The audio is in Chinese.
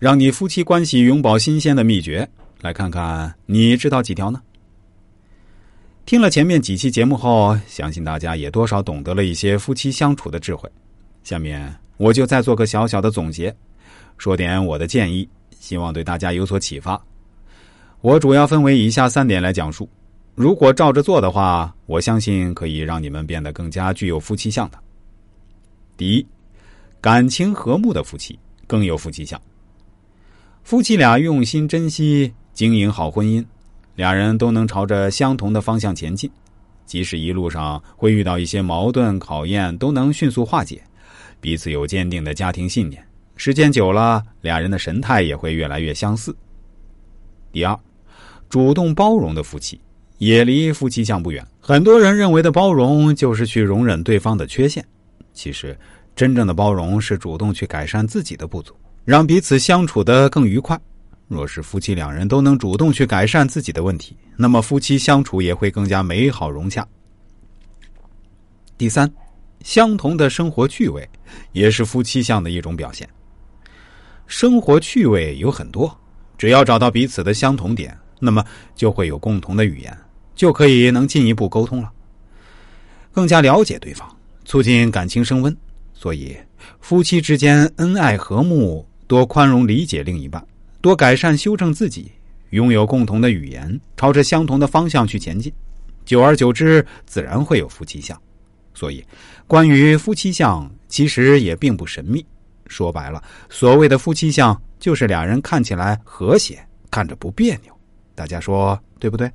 让你夫妻关系永葆新鲜的秘诀，来看看你知道几条呢？听了前面几期节目后，相信大家也多少懂得了一些夫妻相处的智慧。下面我就再做个小小的总结，说点我的建议，希望对大家有所启发。我主要分为以下三点来讲述，如果照着做的话，我相信可以让你们变得更加具有夫妻相的。第一，感情和睦的夫妻更有夫妻相。夫妻俩用心珍惜经营好婚姻。俩人都能朝着相同的方向前进，即使一路上会遇到一些矛盾考验，都能迅速化解。彼此有坚定的家庭信念，时间久了，俩人的神态也会越来越相似。第二，主动包容的夫妻也离夫妻相不远。很多人认为的包容就是去容忍对方的缺陷，其实真正的包容是主动去改善自己的不足，让彼此相处的更愉快。若是夫妻两人都能主动去改善自己的问题，那么夫妻相处也会更加美好融洽。第三，相同的生活趣味也是夫妻相的一种表现。生活趣味有很多，只要找到彼此的相同点，那么就会有共同的语言，就可以能进一步沟通了，更加了解对方，促进感情升温。所以，夫妻之间恩爱和睦，多宽容理解另一半。多改善修正自己，拥有共同的语言，朝着相同的方向去前进，久而久之，自然会有夫妻相。所以，关于夫妻相，其实也并不神秘。说白了，所谓的夫妻相，就是俩人看起来和谐，看着不别扭。大家说对不对？